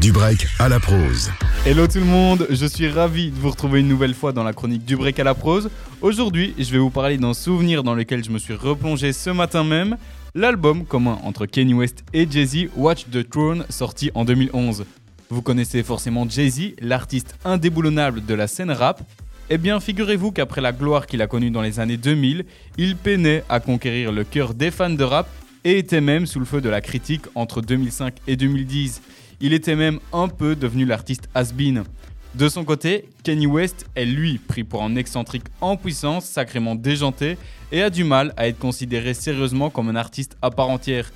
Du break à la prose. Hello tout le monde, je suis ravi de vous retrouver une nouvelle fois dans la chronique du break à la prose. Aujourd'hui, je vais vous parler d'un souvenir dans lequel je me suis replongé ce matin même, l'album commun entre Kanye West et Jay-Z, Watch the Throne, sorti en 2011. Vous connaissez forcément Jay-Z, l'artiste indéboulonnable de la scène rap. Eh bien, figurez-vous qu'après la gloire qu'il a connue dans les années 2000, il peinait à conquérir le cœur des fans de rap et était même sous le feu de la critique entre 2005 et 2010. Il était même un peu devenu l'artiste has-been. De son côté, Kanye West est lui pris pour un excentrique en puissance, sacrément déjanté, et a du mal à être considéré sérieusement comme un artiste à part entière.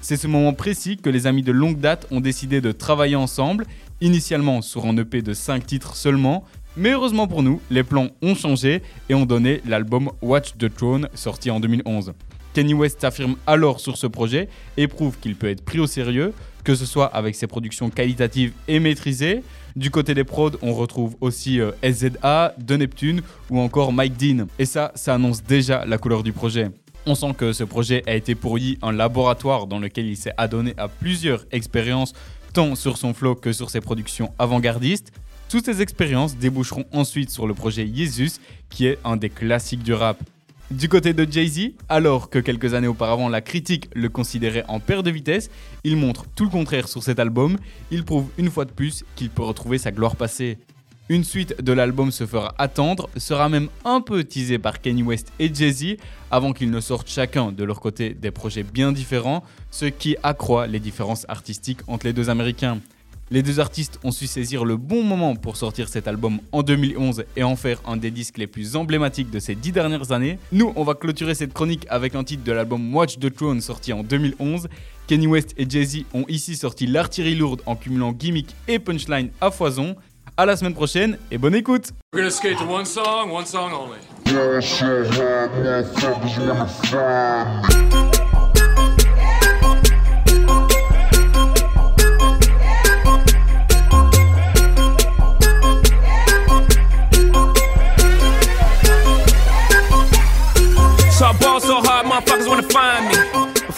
C'est ce moment précis que les amis de longue date ont décidé de travailler ensemble, initialement sur un EP de 5 titres seulement, mais heureusement pour nous, les plans ont changé et ont donné l'album Watch the Throne sorti en 2011. Kanye West s'affirme alors sur ce projet et prouve qu'il peut être pris au sérieux, que ce soit avec ses productions qualitatives et maîtrisées. Du côté des prods, on retrouve aussi euh, SZA, De Neptune ou encore Mike Dean. Et ça, ça annonce déjà la couleur du projet. On sent que ce projet a été pour Yi un laboratoire dans lequel il s'est adonné à plusieurs expériences, tant sur son flow que sur ses productions avant-gardistes. Toutes ces expériences déboucheront ensuite sur le projet Jesus, qui est un des classiques du rap. Du côté de Jay-Z, alors que quelques années auparavant la critique le considérait en père de vitesse, il montre tout le contraire sur cet album, il prouve une fois de plus qu'il peut retrouver sa gloire passée. Une suite de l'album se fera attendre, sera même un peu teasée par Kanye West et Jay-Z avant qu'ils ne sortent chacun de leur côté des projets bien différents, ce qui accroît les différences artistiques entre les deux Américains. Les deux artistes ont su saisir le bon moment pour sortir cet album en 2011 et en faire un des disques les plus emblématiques de ces dix dernières années. Nous, on va clôturer cette chronique avec un titre de l'album Watch the Throne sorti en 2011. Kenny West et Jay-Z ont ici sorti l'artillerie lourde en cumulant gimmick et punchline à foison. À la semaine prochaine et bonne écoute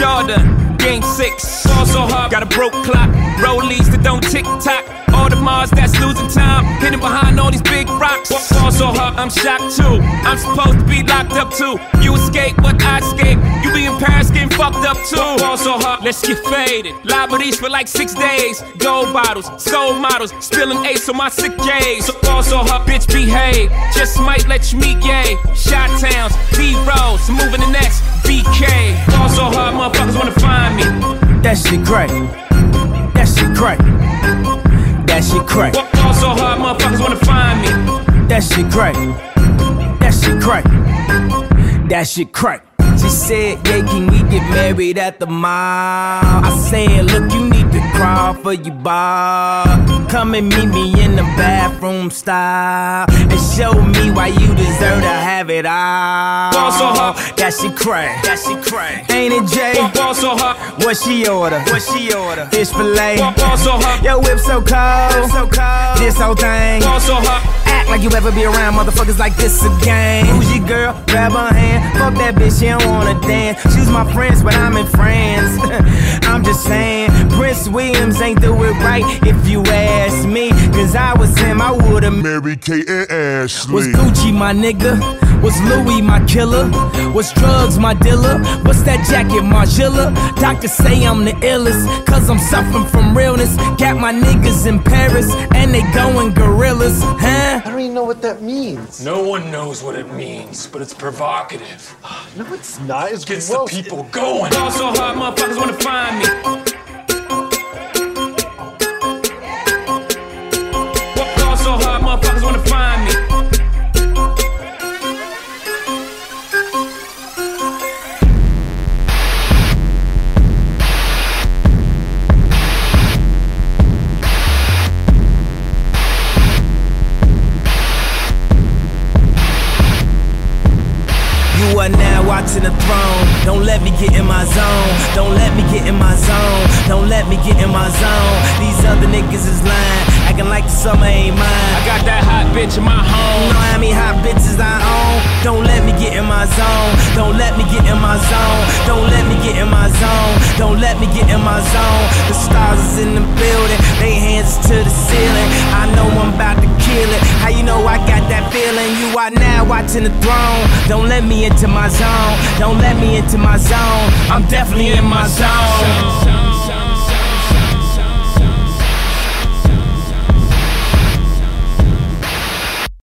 Jordan, Game 6. Ball so hard, got a broke clock. Rollies that don't tick tock. Audemars that's losing time. Hidden behind all these big rocks. Ball so hard, I'm shocked too. I'm supposed to be locked up too. You escape, but getting fucked too. Ball so hard, let's get faded. Liberties for like six days. Gold bottles, soul models. Spilling ace on my sick days. So hard, bitch behave. Just might let you meet gay. Shot towns, B rolls, moving the next. BK. Ball so hard, motherfuckers wanna find me. That shit crack. That shit crack. That shit crack. Ball so hard, motherfuckers wanna find me. That shit crack. That shit crack. That shit crack. She said, Yeah, can we get married at the mall? I said, Look, you need to crawl for your bar. Come and meet me in the bathroom style and show me why you deserve to have it all. Ball so hard. That shit crack. That shit crack. Ain't it, Jay? Ball so hard. What she order? What she order? Fish fillet. Ball so hot, Yo, whip so cold. so cold. This whole thing. Ball so hard. Like you ever be around motherfuckers like this again. Who's your girl? Grab her hand. Fuck that bitch, she don't wanna dance. She's my friends, but I'm in France. I'm just saying, Prince Williams ain't do it right if you ask me. Cause I was him, I would've Mary Kate and Ashley. was Gucci my nigga? Was Louis my killer? Was drugs my dealer? What's that jacket, Margiela? Doctors say I'm the illest, cause I'm suffering from realness. Got my niggas in Paris, and they going gorillas, huh? I don't even know what that means. No one knows what it means, but it's provocative. No, it's not. It's Gets gross. the people going. Ball so hard, motherfuckers wanna find me. Are now watching the throne. Don't let me get in my zone. Don't let me get in my zone. Don't let me get in my zone. These other niggas is lying, acting like the summer ain't mine. I got that hot bitch in my home. You know how many hot bitches I own? Don't let me get in my zone. Don't let me get in my zone. Don't let me get in my zone. Don't let me get in my zone. The stars is in the building. They hands to the ceiling. I know I'm about to How you know I got that feeling? You are now watching the throne. Don't let me into my zone. Don't let me into my zone. I'm definitely in my zone.